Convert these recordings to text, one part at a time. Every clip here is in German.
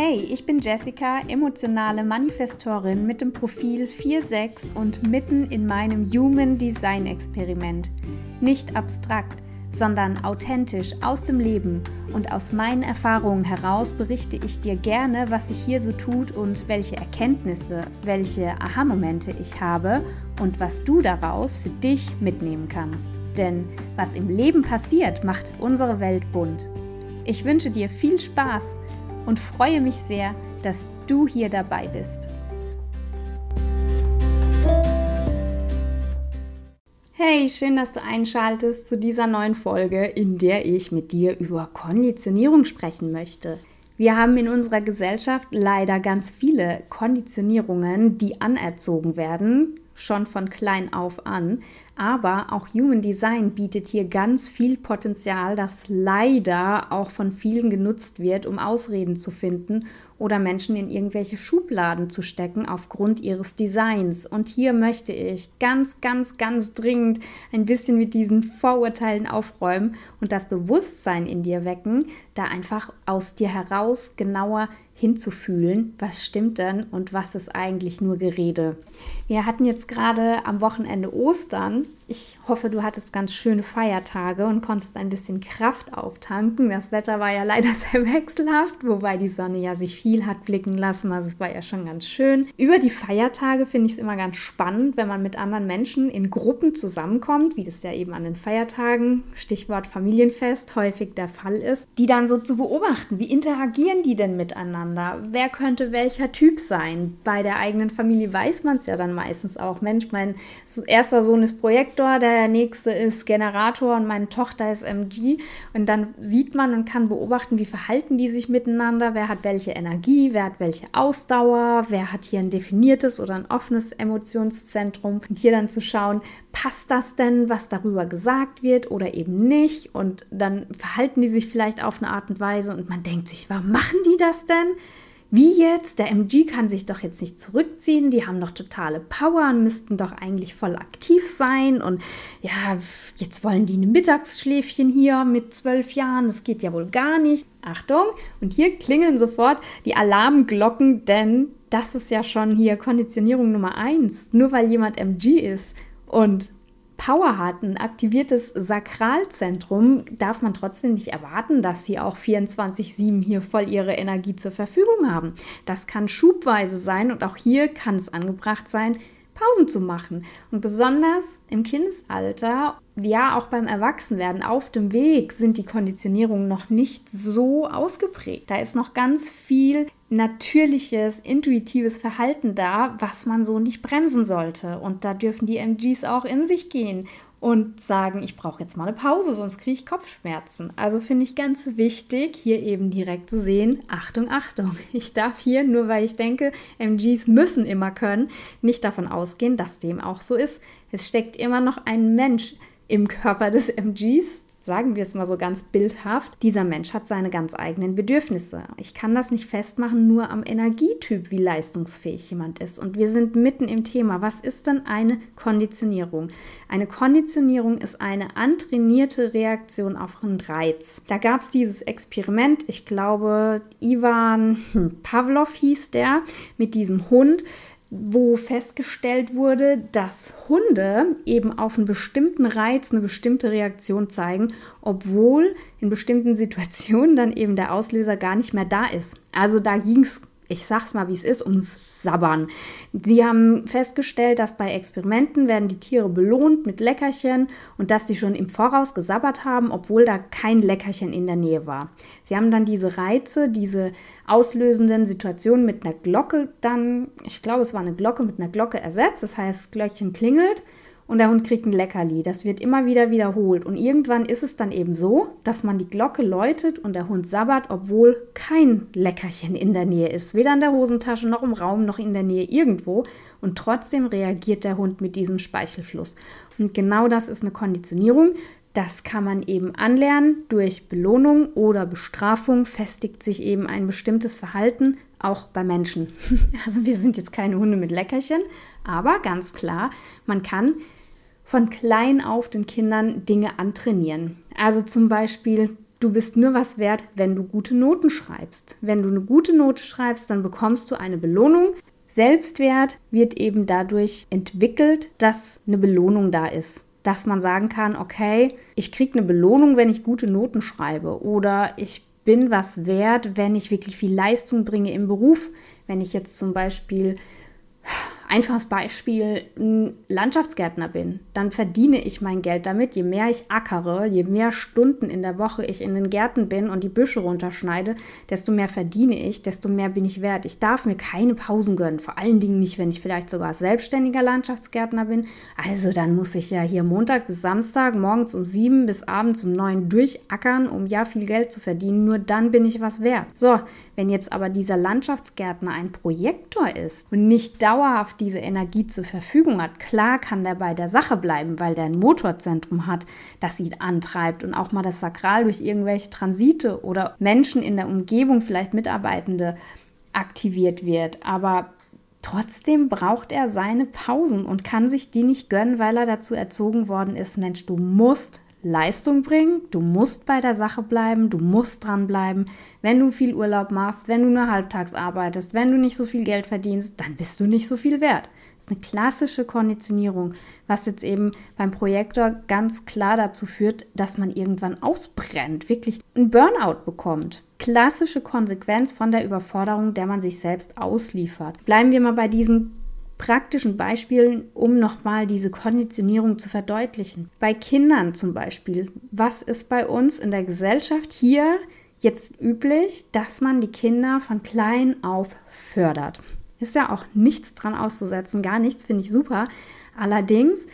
Hey, ich bin Jessica, emotionale Manifestorin mit dem Profil 46 und mitten in meinem Human Design Experiment. Nicht abstrakt, sondern authentisch aus dem Leben und aus meinen Erfahrungen heraus berichte ich dir gerne, was sich hier so tut und welche Erkenntnisse, welche Aha-Momente ich habe und was du daraus für dich mitnehmen kannst. Denn was im Leben passiert, macht unsere Welt bunt. Ich wünsche dir viel Spaß und freue mich sehr, dass du hier dabei bist. Hey, schön, dass du einschaltest zu dieser neuen Folge, in der ich mit dir über Konditionierung sprechen möchte. Wir haben in unserer Gesellschaft leider ganz viele Konditionierungen, die anerzogen werden, schon von klein auf an. Aber auch Human Design bietet hier ganz viel Potenzial, das leider auch von vielen genutzt wird, um Ausreden zu finden oder Menschen in irgendwelche Schubladen zu stecken aufgrund ihres Designs. Und hier möchte ich ganz, ganz, ganz dringend ein bisschen mit diesen Vorurteilen aufräumen und das Bewusstsein in dir wecken, da einfach aus dir heraus genauer hinzufühlen, was stimmt denn und was ist eigentlich nur Gerede. Wir hatten jetzt gerade am Wochenende Ostern ich hoffe, du hattest ganz schöne Feiertage und konntest ein bisschen Kraft auftanken. Das Wetter war ja leider sehr wechselhaft, wobei die Sonne ja sich viel hat blicken lassen. Also es war ja schon ganz schön. Über die Feiertage finde ich es immer ganz spannend, wenn man mit anderen Menschen in Gruppen zusammenkommt, wie das ja eben an den Feiertagen, Stichwort Familienfest, häufig der Fall ist, die dann so zu beobachten. Wie interagieren die denn miteinander? Wer könnte welcher Typ sein? Bei der eigenen Familie weiß man es ja dann meistens auch. Mensch, mein erster Sohn ist Projekt Projektor, der nächste ist Generator und meine Tochter ist MG. Und dann sieht man und kann beobachten, wie verhalten die sich miteinander, wer hat welche Energie, wer hat welche Ausdauer, wer hat hier ein definiertes oder ein offenes Emotionszentrum. Und hier dann zu schauen, passt das denn, was darüber gesagt wird oder eben nicht? Und dann verhalten die sich vielleicht auf eine Art und Weise und man denkt sich, warum machen die das denn? Wie jetzt? Der MG kann sich doch jetzt nicht zurückziehen. Die haben doch totale Power und müssten doch eigentlich voll aktiv sein. Und ja, jetzt wollen die ein Mittagsschläfchen hier mit zwölf Jahren. Das geht ja wohl gar nicht. Achtung! Und hier klingeln sofort die Alarmglocken, denn das ist ja schon hier Konditionierung Nummer eins. Nur weil jemand MG ist und Power hat, ein aktiviertes Sakralzentrum, darf man trotzdem nicht erwarten, dass sie auch 24-7 hier voll ihre Energie zur Verfügung haben. Das kann schubweise sein und auch hier kann es angebracht sein, Pausen zu machen. Und besonders im Kindesalter, ja auch beim Erwachsenwerden auf dem Weg sind die Konditionierungen noch nicht so ausgeprägt. Da ist noch ganz viel natürliches, intuitives Verhalten da, was man so nicht bremsen sollte. Und da dürfen die MGs auch in sich gehen und sagen, ich brauche jetzt mal eine Pause, sonst kriege ich Kopfschmerzen. Also finde ich ganz wichtig, hier eben direkt zu sehen, Achtung, Achtung, ich darf hier, nur weil ich denke, MGs müssen immer können, nicht davon ausgehen, dass dem auch so ist. Es steckt immer noch ein Mensch im Körper des MGs, sagen wir es mal so ganz bildhaft, dieser Mensch hat seine ganz eigenen Bedürfnisse. Ich kann das nicht festmachen nur am Energietyp, wie leistungsfähig jemand ist. Und wir sind mitten im Thema. Was ist denn eine Konditionierung? Eine Konditionierung ist eine antrainierte Reaktion auf einen Reiz. Da gab es dieses Experiment, ich glaube, Ivan Pavlov hieß der, mit diesem Hund wo festgestellt wurde, dass Hunde eben auf einen bestimmten Reiz eine bestimmte Reaktion zeigen, obwohl in bestimmten Situationen dann eben der Auslöser gar nicht mehr da ist. Also da ging es, ich sag's mal, wie es ist, ums Sabbern. Sie haben festgestellt, dass bei Experimenten werden die Tiere belohnt mit Leckerchen und dass sie schon im Voraus gesabbert haben, obwohl da kein Leckerchen in der Nähe war. Sie haben dann diese Reize, diese auslösenden Situationen mit einer Glocke dann, ich glaube, es war eine Glocke mit einer Glocke ersetzt. Das heißt, Glöckchen klingelt und der Hund kriegt ein Leckerli. Das wird immer wieder wiederholt. Und irgendwann ist es dann eben so, dass man die Glocke läutet und der Hund sabbert, obwohl kein Leckerchen in der Nähe ist. Weder in der Hosentasche noch im Raum noch in der Nähe irgendwo. Und trotzdem reagiert der Hund mit diesem Speichelfluss. Und genau das ist eine Konditionierung. Das kann man eben anlernen durch Belohnung oder Bestrafung, festigt sich eben ein bestimmtes Verhalten, auch bei Menschen. Also wir sind jetzt keine Hunde mit Leckerchen, aber ganz klar, man kann von klein auf den Kindern Dinge antrainieren. Also zum Beispiel Du bist nur was wert, wenn du gute Noten schreibst. Wenn du eine gute Note schreibst, dann bekommst du eine Belohnung. Selbstwert wird eben dadurch entwickelt, dass eine Belohnung da ist. Dass man sagen kann, okay, ich kriege eine Belohnung, wenn ich gute Noten schreibe. Oder ich bin was wert, wenn ich wirklich viel Leistung bringe im Beruf. Wenn ich jetzt zum Beispiel einfaches Beispiel, ein Landschaftsgärtner bin, dann verdiene ich mein Geld damit. Je mehr ich ackere, je mehr Stunden in der Woche ich in den Gärten bin und die Büsche runterschneide, desto mehr verdiene ich, desto mehr bin ich wert. Ich darf mir keine Pausen gönnen, vor allen Dingen nicht, wenn ich vielleicht sogar selbstständiger Landschaftsgärtner bin. Also dann muss ich ja hier Montag bis Samstag, morgens um sieben bis abends um neun durchackern, um ja viel Geld zu verdienen. Nur dann bin ich was wert. So, wenn jetzt aber dieser Landschaftsgärtner ein Projektor ist und nicht dauerhaft diese Energie zur Verfügung hat, klar kann der bei der Sache bleiben, weil der ein Motorzentrum hat, das ihn antreibt und auch mal das Sakral durch irgendwelche Transite oder Menschen in der Umgebung, vielleicht Mitarbeitende, aktiviert wird. Aber Trotzdem braucht er seine Pausen und kann sich die nicht gönnen, weil er dazu erzogen worden ist, Mensch, du musst Leistung bringen, du musst bei der Sache bleiben, du musst dranbleiben. Wenn du viel Urlaub machst, wenn du nur halbtags arbeitest, wenn du nicht so viel Geld verdienst, dann bist du nicht so viel wert. Das ist eine klassische Konditionierung, was jetzt eben beim Projektor ganz klar dazu führt, dass man irgendwann ausbrennt, wirklich einen Burnout bekommt. Klassische Konsequenz von der Überforderung, der man sich selbst ausliefert. Bleiben wir mal bei diesen praktischen Beispielen, um nochmal diese Konditionierung zu verdeutlichen. Bei Kindern zum Beispiel, was ist bei uns in der Gesellschaft hier jetzt üblich, dass man die Kinder von klein auf fördert? Ist ja auch nichts dran auszusetzen, gar nichts, finde ich super. Allerdings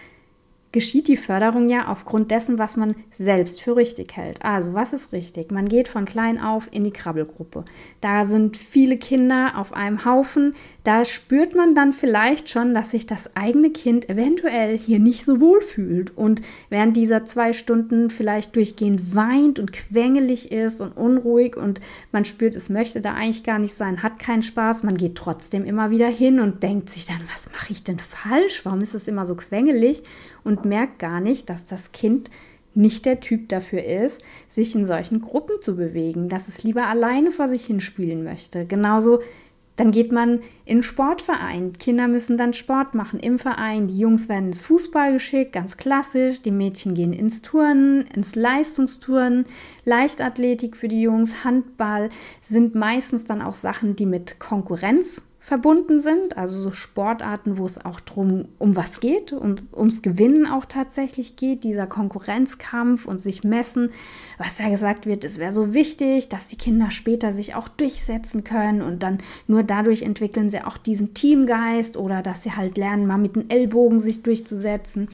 geschieht die Förderung ja aufgrund dessen, was man selbst für richtig hält. Also, was ist richtig? Man geht von klein auf in die Krabbelgruppe. Da sind viele Kinder auf einem Haufen. Da spürt man dann vielleicht schon, dass sich das eigene Kind eventuell hier nicht so wohl fühlt und während dieser zwei Stunden vielleicht durchgehend weint und quengelig ist und unruhig und man spürt, es möchte da eigentlich gar nicht sein, hat keinen Spaß. Man geht trotzdem immer wieder hin und denkt sich dann, was mache ich denn falsch? Warum ist es immer so quengelig? und merkt gar nicht, dass das Kind nicht der Typ dafür ist, sich in solchen Gruppen zu bewegen, dass es lieber alleine vor sich hin spielen möchte. Genauso, dann geht man in Sportverein. Kinder müssen dann Sport machen im Verein. Die Jungs werden ins Fußball geschickt, ganz klassisch. Die Mädchen gehen ins Turnen, ins Leistungsturnen. Leichtathletik für die Jungs, Handball sind meistens dann auch Sachen, die mit Konkurrenz verbunden sind, also so Sportarten, wo es auch drum um was geht, um, ums Gewinnen auch tatsächlich geht, dieser Konkurrenzkampf und sich messen, was ja gesagt wird, es wäre so wichtig, dass die Kinder später sich auch durchsetzen können und dann nur dadurch entwickeln sie auch diesen Teamgeist oder dass sie halt lernen, mal mit den Ellbogen sich durchzusetzen.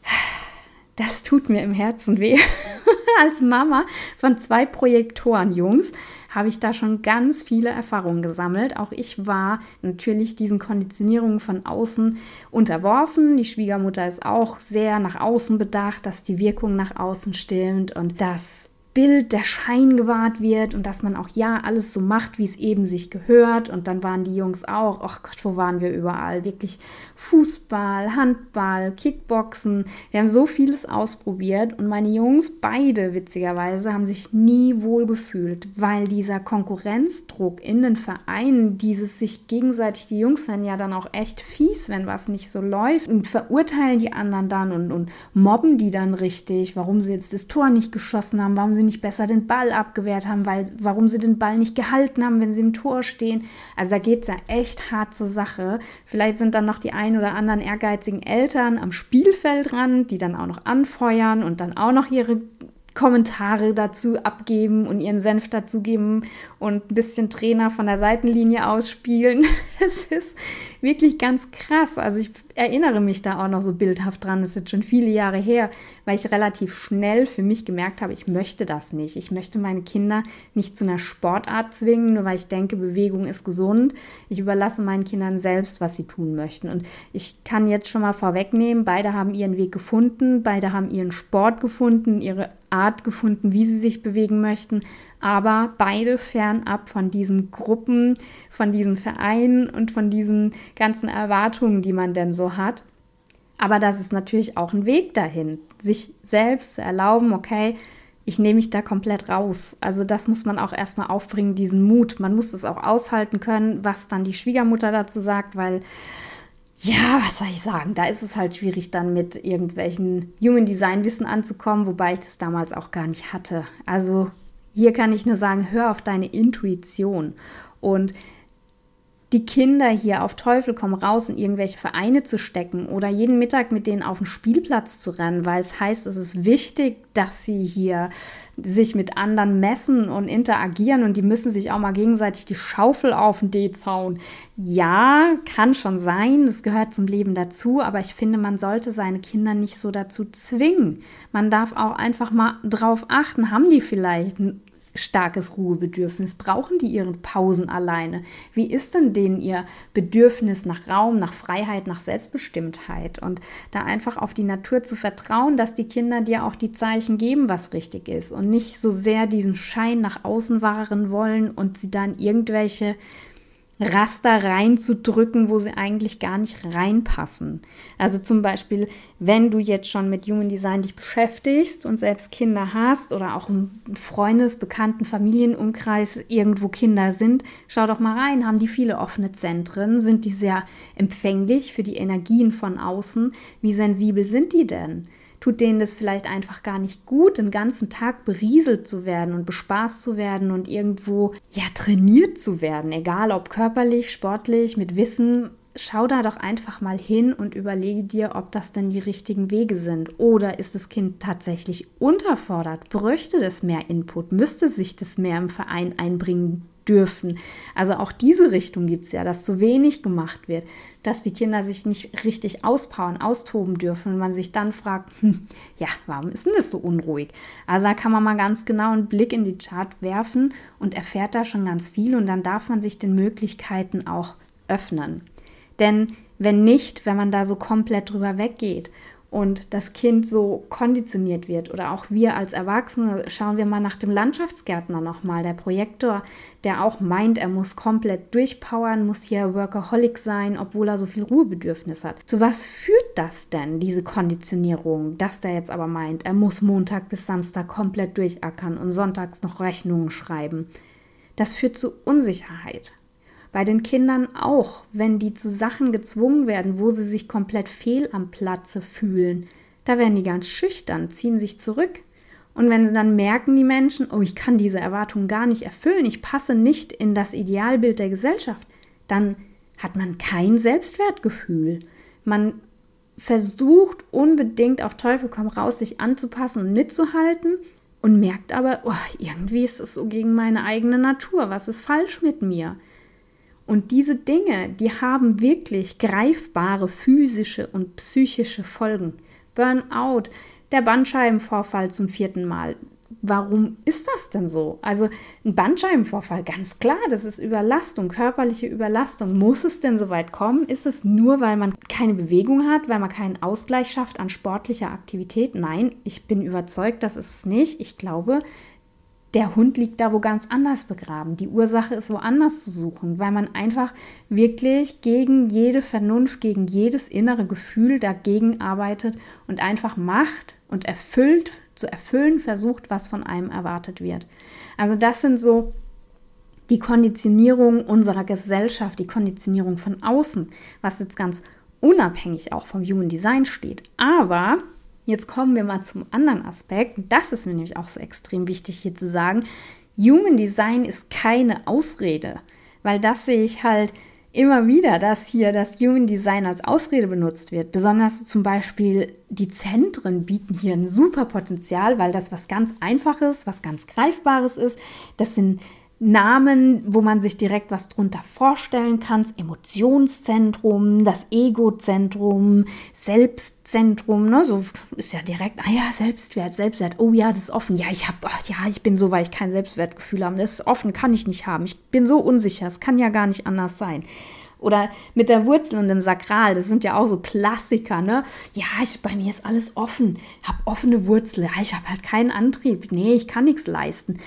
Das tut mir im Herzen weh. Als Mama von zwei Projektoren, Jungs, habe ich da schon ganz viele Erfahrungen gesammelt. Auch ich war natürlich diesen Konditionierungen von außen unterworfen. Die Schwiegermutter ist auch sehr nach außen bedacht, dass die Wirkung nach außen stimmt und dass Bild, der Schein gewahrt wird und dass man auch ja alles so macht, wie es eben sich gehört. Und dann waren die Jungs auch, ach Gott, wo waren wir überall? Wirklich Fußball, Handball, Kickboxen. Wir haben so vieles ausprobiert und meine Jungs, beide witzigerweise, haben sich nie wohl gefühlt, weil dieser Konkurrenzdruck in den Vereinen, dieses sich gegenseitig, die Jungs werden ja dann auch echt fies, wenn was nicht so läuft und verurteilen die anderen dann und, und mobben die dann richtig, warum sie jetzt das Tor nicht geschossen haben, warum sie nicht besser den Ball abgewehrt haben, weil, warum sie den Ball nicht gehalten haben, wenn sie im Tor stehen. Also da geht es ja echt hart zur Sache. Vielleicht sind dann noch die ein oder anderen ehrgeizigen Eltern am Spielfeldrand, die dann auch noch anfeuern und dann auch noch ihre Kommentare dazu abgeben und ihren Senf dazugeben und ein bisschen Trainer von der Seitenlinie ausspielen. Es ist wirklich ganz krass. Also ich erinnere mich da auch noch so bildhaft dran. Das ist jetzt schon viele Jahre her, weil ich relativ schnell für mich gemerkt habe, ich möchte das nicht. Ich möchte meine Kinder nicht zu einer Sportart zwingen, nur weil ich denke, Bewegung ist gesund. Ich überlasse meinen Kindern selbst, was sie tun möchten. Und ich kann jetzt schon mal vorwegnehmen, beide haben ihren Weg gefunden, beide haben ihren Sport gefunden, ihre Art gefunden, wie sie sich bewegen möchten, aber beide fernab von diesen Gruppen, von diesen Vereinen und von diesen ganzen Erwartungen, die man denn so hat. Aber das ist natürlich auch ein Weg dahin, sich selbst zu erlauben, okay, ich nehme mich da komplett raus. Also das muss man auch erstmal aufbringen, diesen Mut. Man muss es auch aushalten können, was dann die Schwiegermutter dazu sagt, weil ja, was soll ich sagen? Da ist es halt schwierig, dann mit irgendwelchen Human Design Wissen anzukommen, wobei ich das damals auch gar nicht hatte. Also hier kann ich nur sagen, hör auf deine Intuition. Und die Kinder hier auf Teufel komm raus in irgendwelche Vereine zu stecken oder jeden Mittag mit denen auf den Spielplatz zu rennen, weil es heißt, es ist wichtig, dass sie hier sich mit anderen messen und interagieren und die müssen sich auch mal gegenseitig die Schaufel auf den D-Zaun. Ja, kann schon sein, das gehört zum Leben dazu, aber ich finde, man sollte seine Kinder nicht so dazu zwingen. Man darf auch einfach mal drauf achten, haben die vielleicht starkes Ruhebedürfnis? Brauchen die ihre Pausen alleine? Wie ist denn denen ihr Bedürfnis nach Raum, nach Freiheit, nach Selbstbestimmtheit? Und da einfach auf die Natur zu vertrauen, dass die Kinder dir auch die Zeichen geben, was richtig ist und nicht so sehr diesen Schein nach außen wahren wollen und sie dann irgendwelche Raster reinzudrücken, wo sie eigentlich gar nicht reinpassen. Also zum Beispiel, wenn du jetzt schon mit Human Design dich beschäftigst und selbst Kinder hast oder auch im Freundes-, Bekannten-, Familienumkreis irgendwo Kinder sind, schau doch mal rein, haben die viele offene Zentren, sind die sehr empfänglich für die Energien von außen, wie sensibel sind die denn? Tut denen das vielleicht einfach gar nicht gut, den ganzen Tag berieselt zu werden und bespaßt zu werden und irgendwo ja trainiert zu werden, egal ob körperlich, sportlich, mit Wissen. Schau da doch einfach mal hin und überlege dir, ob das denn die richtigen Wege sind. Oder ist das Kind tatsächlich unterfordert? Bräuchte das mehr Input? Müsste sich das mehr im Verein einbringen dürfen. Also auch diese Richtung gibt es ja, dass zu wenig gemacht wird, dass die Kinder sich nicht richtig auspowern, austoben dürfen und man sich dann fragt, hm, ja, warum ist denn das so unruhig? Also da kann man mal ganz genau einen Blick in die Chart werfen und erfährt da schon ganz viel und dann darf man sich den Möglichkeiten auch öffnen. Denn wenn nicht, wenn man da so komplett drüber weggeht und das Kind so konditioniert wird oder auch wir als Erwachsene, schauen wir mal nach dem Landschaftsgärtner nochmal, der Projektor, der auch meint, er muss komplett durchpowern, muss hier Workaholic sein, obwohl er so viel Ruhebedürfnis hat. Zu was führt das denn, diese Konditionierung, dass der jetzt aber meint, er muss Montag bis Samstag komplett durchackern und sonntags noch Rechnungen schreiben? Das führt zu Unsicherheit. Bei den Kindern auch, wenn die zu Sachen gezwungen werden, wo sie sich komplett fehl am Platze fühlen. Da werden die ganz schüchtern, ziehen sich zurück. Und wenn sie dann merken, die Menschen, oh, ich kann diese Erwartungen gar nicht erfüllen, ich passe nicht in das Idealbild der Gesellschaft, dann hat man kein Selbstwertgefühl. Man versucht unbedingt auf Teufel komm raus, sich anzupassen und mitzuhalten und merkt aber, oh, irgendwie ist es so gegen meine eigene Natur. Was ist falsch mit mir? Und diese Dinge, die haben wirklich greifbare physische und psychische Folgen. Burnout, der Bandscheibenvorfall zum vierten Mal. Warum ist das denn so? Also ein Bandscheibenvorfall, ganz klar, das ist Überlastung, körperliche Überlastung. Muss es denn so weit kommen? Ist es nur, weil man keine Bewegung hat, weil man keinen Ausgleich schafft an sportlicher Aktivität? Nein, ich bin überzeugt, das ist es nicht. Ich glaube, der Hund liegt da wo ganz anders begraben. Die Ursache ist woanders zu suchen, weil man einfach wirklich gegen jede Vernunft, gegen jedes innere Gefühl dagegen arbeitet und einfach macht und erfüllt, zu erfüllen versucht, was von einem erwartet wird. Also das sind so die Konditionierung unserer Gesellschaft, die Konditionierung von außen, was jetzt ganz unabhängig auch vom Human Design steht. Aber Jetzt kommen wir mal zum anderen Aspekt. Das ist mir nämlich auch so extrem wichtig hier zu sagen. Human Design ist keine Ausrede, weil das sehe ich halt immer wieder, dass hier das Human Design als Ausrede benutzt wird. Besonders zum Beispiel die Zentren bieten hier ein super Potenzial, weil das was ganz Einfaches, was ganz Greifbares ist. Das sind Namen, wo man sich direkt was drunter vorstellen kann. Emotionszentrum, das Egozentrum, Selbstzentrum, ne? So ist ja direkt, ah ja, Selbstwert, Selbstwert. Oh ja, das ist offen. Ja, ich habe, ja, ich bin so, weil ich kein Selbstwertgefühl habe. Das ist offen, kann ich nicht haben. Ich bin so unsicher. Es kann ja gar nicht anders sein. Oder mit der Wurzel und dem Sakral, das sind ja auch so Klassiker, ne? Ja, ich, bei mir ist alles offen. Ich habe offene Wurzel. Ja, ich habe halt keinen Antrieb. Nee, ich kann nichts leisten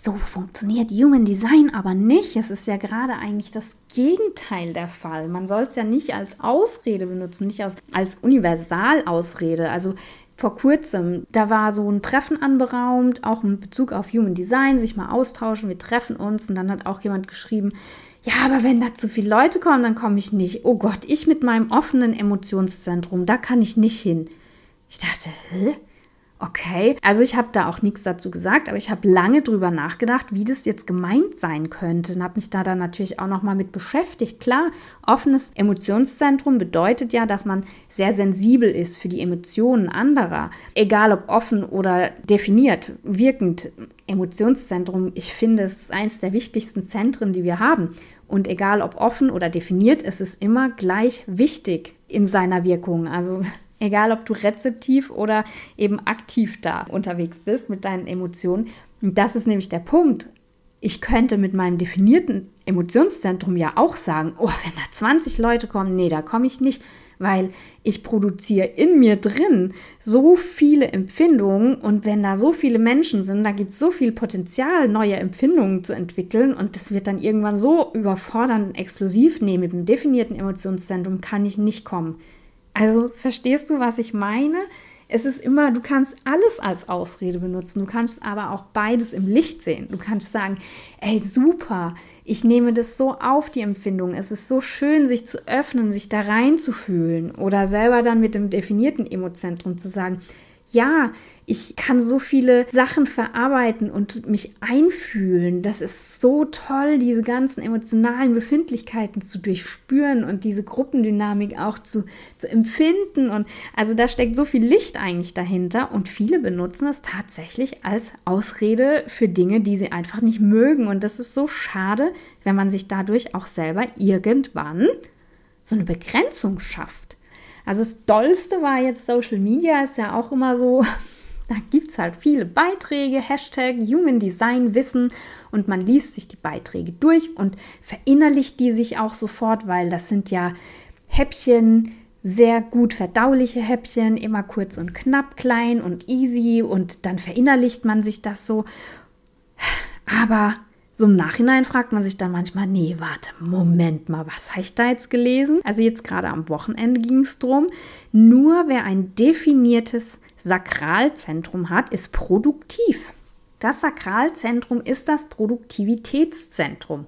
so funktioniert Human Design aber nicht. Es ist ja gerade eigentlich das Gegenteil der Fall. Man soll es ja nicht als Ausrede benutzen, nicht als, als Universalausrede. Also vor kurzem, da war so ein Treffen anberaumt, auch in Bezug auf Human Design, sich mal austauschen, wir treffen uns und dann hat auch jemand geschrieben, ja, aber wenn da zu viele Leute kommen, dann komme ich nicht. Oh Gott, ich mit meinem offenen Emotionszentrum, da kann ich nicht hin. Ich dachte, hä? Okay, also ich habe da auch nichts dazu gesagt, aber ich habe lange drüber nachgedacht, wie das jetzt gemeint sein könnte und habe mich da dann natürlich auch noch mal mit beschäftigt. Klar, offenes Emotionszentrum bedeutet ja, dass man sehr sensibel ist für die Emotionen anderer, egal ob offen oder definiert, wirkend. Emotionszentrum, ich finde, es ist eines der wichtigsten Zentren, die wir haben. Und egal ob offen oder definiert, es ist immer gleich wichtig in seiner Wirkung. Also Egal, ob du rezeptiv oder eben aktiv da unterwegs bist mit deinen Emotionen. Und das ist nämlich der Punkt. Ich könnte mit meinem definierten Emotionszentrum ja auch sagen, oh, wenn da 20 Leute kommen, nee, da komme ich nicht, weil ich produziere in mir drin so viele Empfindungen und wenn da so viele Menschen sind, da gibt es so viel Potenzial, neue Empfindungen zu entwickeln und das wird dann irgendwann so überfordernd explosiv. Nee, mit dem definierten Emotionszentrum kann ich nicht kommen. Also verstehst du, was ich meine? Es ist immer, du kannst alles als Ausrede benutzen, du kannst aber auch beides im Licht sehen. Du kannst sagen, ey, super, ich nehme das so auf, die Empfindung. Es ist so schön, sich zu öffnen, sich da reinzufühlen. Oder selber dann mit dem definierten Emozentrum zu sagen, ja, ich kann so viele Sachen verarbeiten und mich einfühlen. Das ist so toll, diese ganzen emotionalen Befindlichkeiten zu durchspüren und diese Gruppendynamik auch zu, zu empfinden. Und also da steckt so viel Licht eigentlich dahinter und viele benutzen es tatsächlich als Ausrede für Dinge, die sie einfach nicht mögen. Und das ist so schade, wenn man sich dadurch auch selber irgendwann so eine Begrenzung schafft. Also das Dollste war jetzt Social Media, ist ja auch immer so, da gibt es halt viele Beiträge, Hashtag Human Design Wissen und man liest sich die Beiträge durch und verinnerlicht die sich auch sofort, weil das sind ja Häppchen, sehr gut verdauliche Häppchen, immer kurz und knapp, klein und easy und dann verinnerlicht man sich das so. Aber so im Nachhinein fragt man sich dann manchmal, nee, warte, Moment mal, was habe ich da jetzt gelesen? Also jetzt gerade am Wochenende ging es drum, nur wer ein definiertes Sakralzentrum hat, ist produktiv. Das Sakralzentrum ist das Produktivitätszentrum.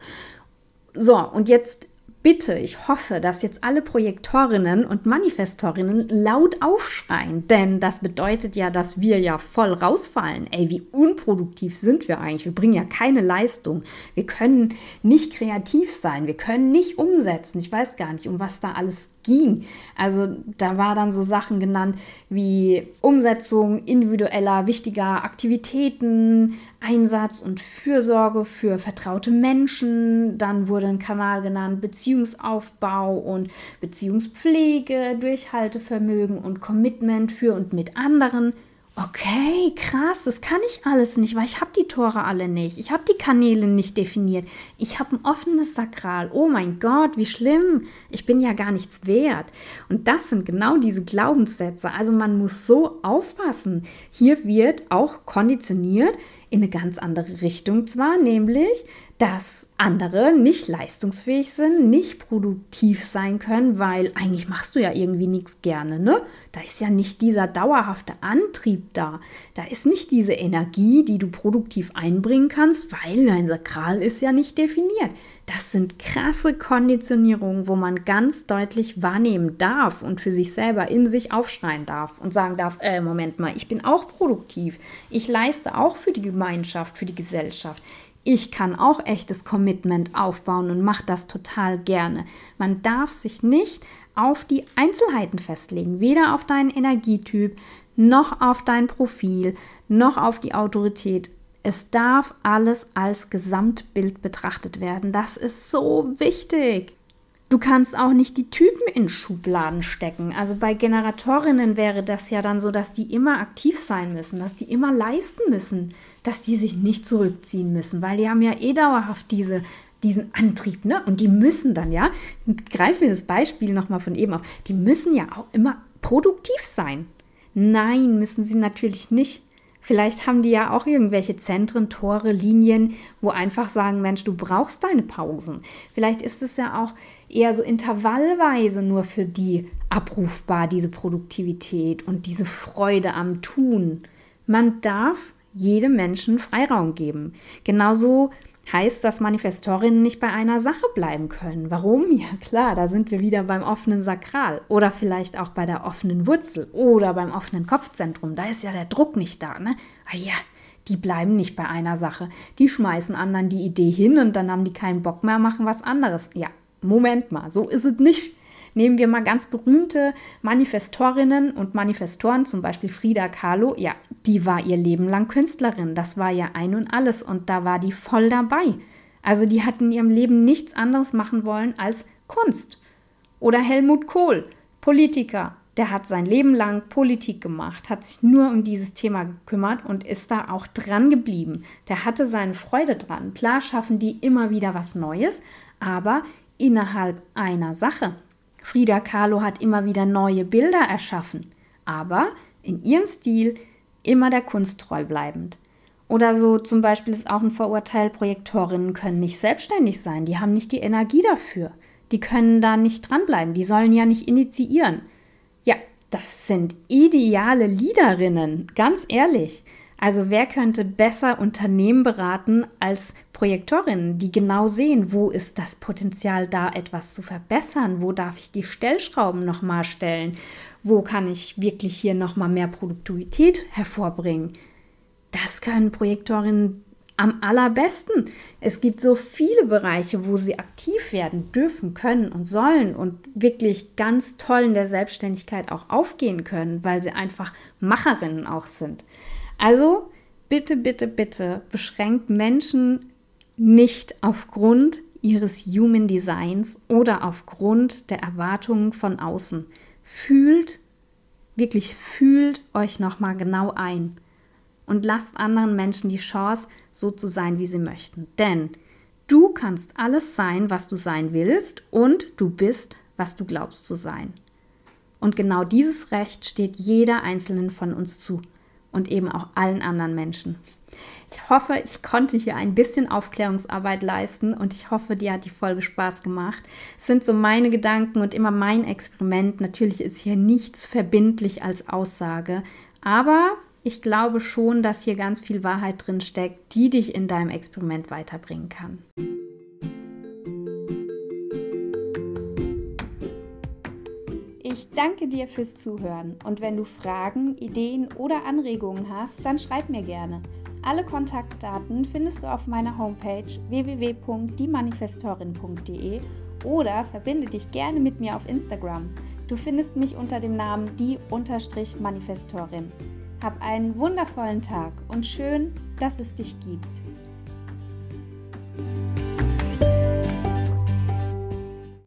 So, und jetzt bitte, ich hoffe, dass jetzt alle Projektorinnen und Manifestorinnen laut aufschreien, denn das bedeutet ja, dass wir ja voll rausfallen. Ey, wie unproduktiv sind wir eigentlich? Wir bringen ja keine Leistung. Wir können nicht kreativ sein. Wir können nicht umsetzen. Ich weiß gar nicht, um was da alles ging. Also da war dann so Sachen genannt wie Umsetzung individueller, wichtiger Aktivitäten, Einsatz und Fürsorge für vertraute Menschen. Dann wurde ein Kanal genannt Beziehungsaufbau und Beziehungspflege, Durchhaltevermögen und Commitment für und mit anderen. Okay, krass, das kann ich alles nicht, weil ich habe die Tore alle nicht. Ich habe die Kanäle nicht definiert. Ich habe ein offenes Sakral. Oh mein Gott, wie schlimm. Ich bin ja gar nichts wert. Und das sind genau diese Glaubenssätze. Also man muss so aufpassen. Hier wird auch konditioniert, in eine ganz andere Richtung zwar, nämlich, dass andere nicht leistungsfähig sind, nicht produktiv sein können, weil eigentlich machst du ja irgendwie nichts gerne, ne? Da ist ja nicht dieser dauerhafte Antrieb da. Da ist nicht diese Energie, die du produktiv einbringen kannst, weil dein Sakral ist ja nicht definiert. Das sind krasse Konditionierungen, wo man ganz deutlich wahrnehmen darf und für sich selber in sich aufschreien darf und sagen darf, äh, Moment mal, ich bin auch produktiv. Ich leiste auch für die Gemeinschaft, für die Gesellschaft. Ich kann auch echtes Commitment aufbauen und mache das total gerne. Man darf sich nicht auf die Einzelheiten festlegen, weder auf deinen Energietyp, noch auf dein Profil, noch auf die Autorität es darf alles als Gesamtbild betrachtet werden. Das ist so wichtig. Du kannst auch nicht die Typen in Schubladen stecken. Also bei Generatorinnen wäre das ja dann so, dass die immer aktiv sein müssen, dass die immer leisten müssen, dass die sich nicht zurückziehen müssen, weil die haben ja eh dauerhaft diese, diesen Antrieb, ne? Und die müssen dann ja, greifen wir das Beispiel nochmal von eben auf, die müssen ja auch immer produktiv sein. Nein, müssen sie natürlich nicht Vielleicht haben die ja auch irgendwelche Zentren, Tore, Linien, wo einfach sagen, Mensch, du brauchst deine Pausen. Vielleicht ist es ja auch eher so intervallweise nur für die abrufbar, diese Produktivität und diese Freude am Tun. Man darf jedem Menschen Freiraum geben. Genauso heißt, dass Manifestorinnen nicht bei einer Sache bleiben können. Warum? Ja klar, da sind wir wieder beim offenen Sakral oder vielleicht auch bei der offenen Wurzel oder beim offenen Kopfzentrum. Da ist ja der Druck nicht da, ne? Ah ja, die bleiben nicht bei einer Sache. Die schmeißen anderen die Idee hin und dann haben die keinen Bock mehr, machen was anderes. Ja, Moment mal, so ist es nicht. Nehmen wir mal ganz berühmte Manifestorinnen und Manifestoren, zum Beispiel Frida Kahlo. Ja, die war ihr Leben lang Künstlerin. Das war ja ein und alles und da war die voll dabei. Also die hat in ihrem Leben nichts anderes machen wollen als Kunst. Oder Helmut Kohl, Politiker. Der hat sein Leben lang Politik gemacht, hat sich nur um dieses Thema gekümmert und ist da auch dran geblieben. Der hatte seine Freude dran. Klar schaffen die immer wieder was Neues, aber innerhalb einer Sache. Frida Kahlo hat immer wieder neue Bilder erschaffen, aber in ihrem Stil immer der Kunst treu bleibend. Oder so zum Beispiel ist auch ein Vorurteil, Projektorinnen können nicht selbstständig sein, die haben nicht die Energie dafür, die können da nicht dranbleiben, die sollen ja nicht initiieren. Ja, das sind ideale Leaderinnen, ganz ehrlich. Also wer könnte besser Unternehmen beraten als Projektorinnen, die genau sehen, wo ist das Potenzial da, etwas zu verbessern, wo darf ich die Stellschrauben nochmal stellen, wo kann ich wirklich hier nochmal mehr Produktivität hervorbringen. Das können Projektorinnen am allerbesten. Es gibt so viele Bereiche, wo sie aktiv werden dürfen, können und sollen und wirklich ganz toll in der Selbstständigkeit auch aufgehen können, weil sie einfach Macherinnen auch sind. Also bitte, bitte, bitte beschränkt Menschen nicht aufgrund ihres Human Designs oder aufgrund der Erwartungen von außen. Fühlt, wirklich fühlt euch nochmal genau ein und lasst anderen Menschen die Chance, so zu sein, wie sie möchten. Denn du kannst alles sein, was du sein willst und du bist, was du glaubst zu sein. Und genau dieses Recht steht jeder Einzelnen von uns zu und eben auch allen anderen Menschen. Ich hoffe, ich konnte hier ein bisschen Aufklärungsarbeit leisten und ich hoffe, dir hat die Folge Spaß gemacht. Es sind so meine Gedanken und immer mein Experiment. Natürlich ist hier nichts verbindlich als Aussage, aber ich glaube schon, dass hier ganz viel Wahrheit drin steckt, die dich in deinem Experiment weiterbringen kann. Ich danke dir fürs Zuhören und wenn du Fragen, Ideen oder Anregungen hast, dann schreib mir gerne. Alle Kontaktdaten findest du auf meiner Homepage www.diemanifestorin.de oder verbinde dich gerne mit mir auf Instagram. Du findest mich unter dem Namen die-manifestorin. Hab einen wundervollen Tag und schön, dass es dich gibt.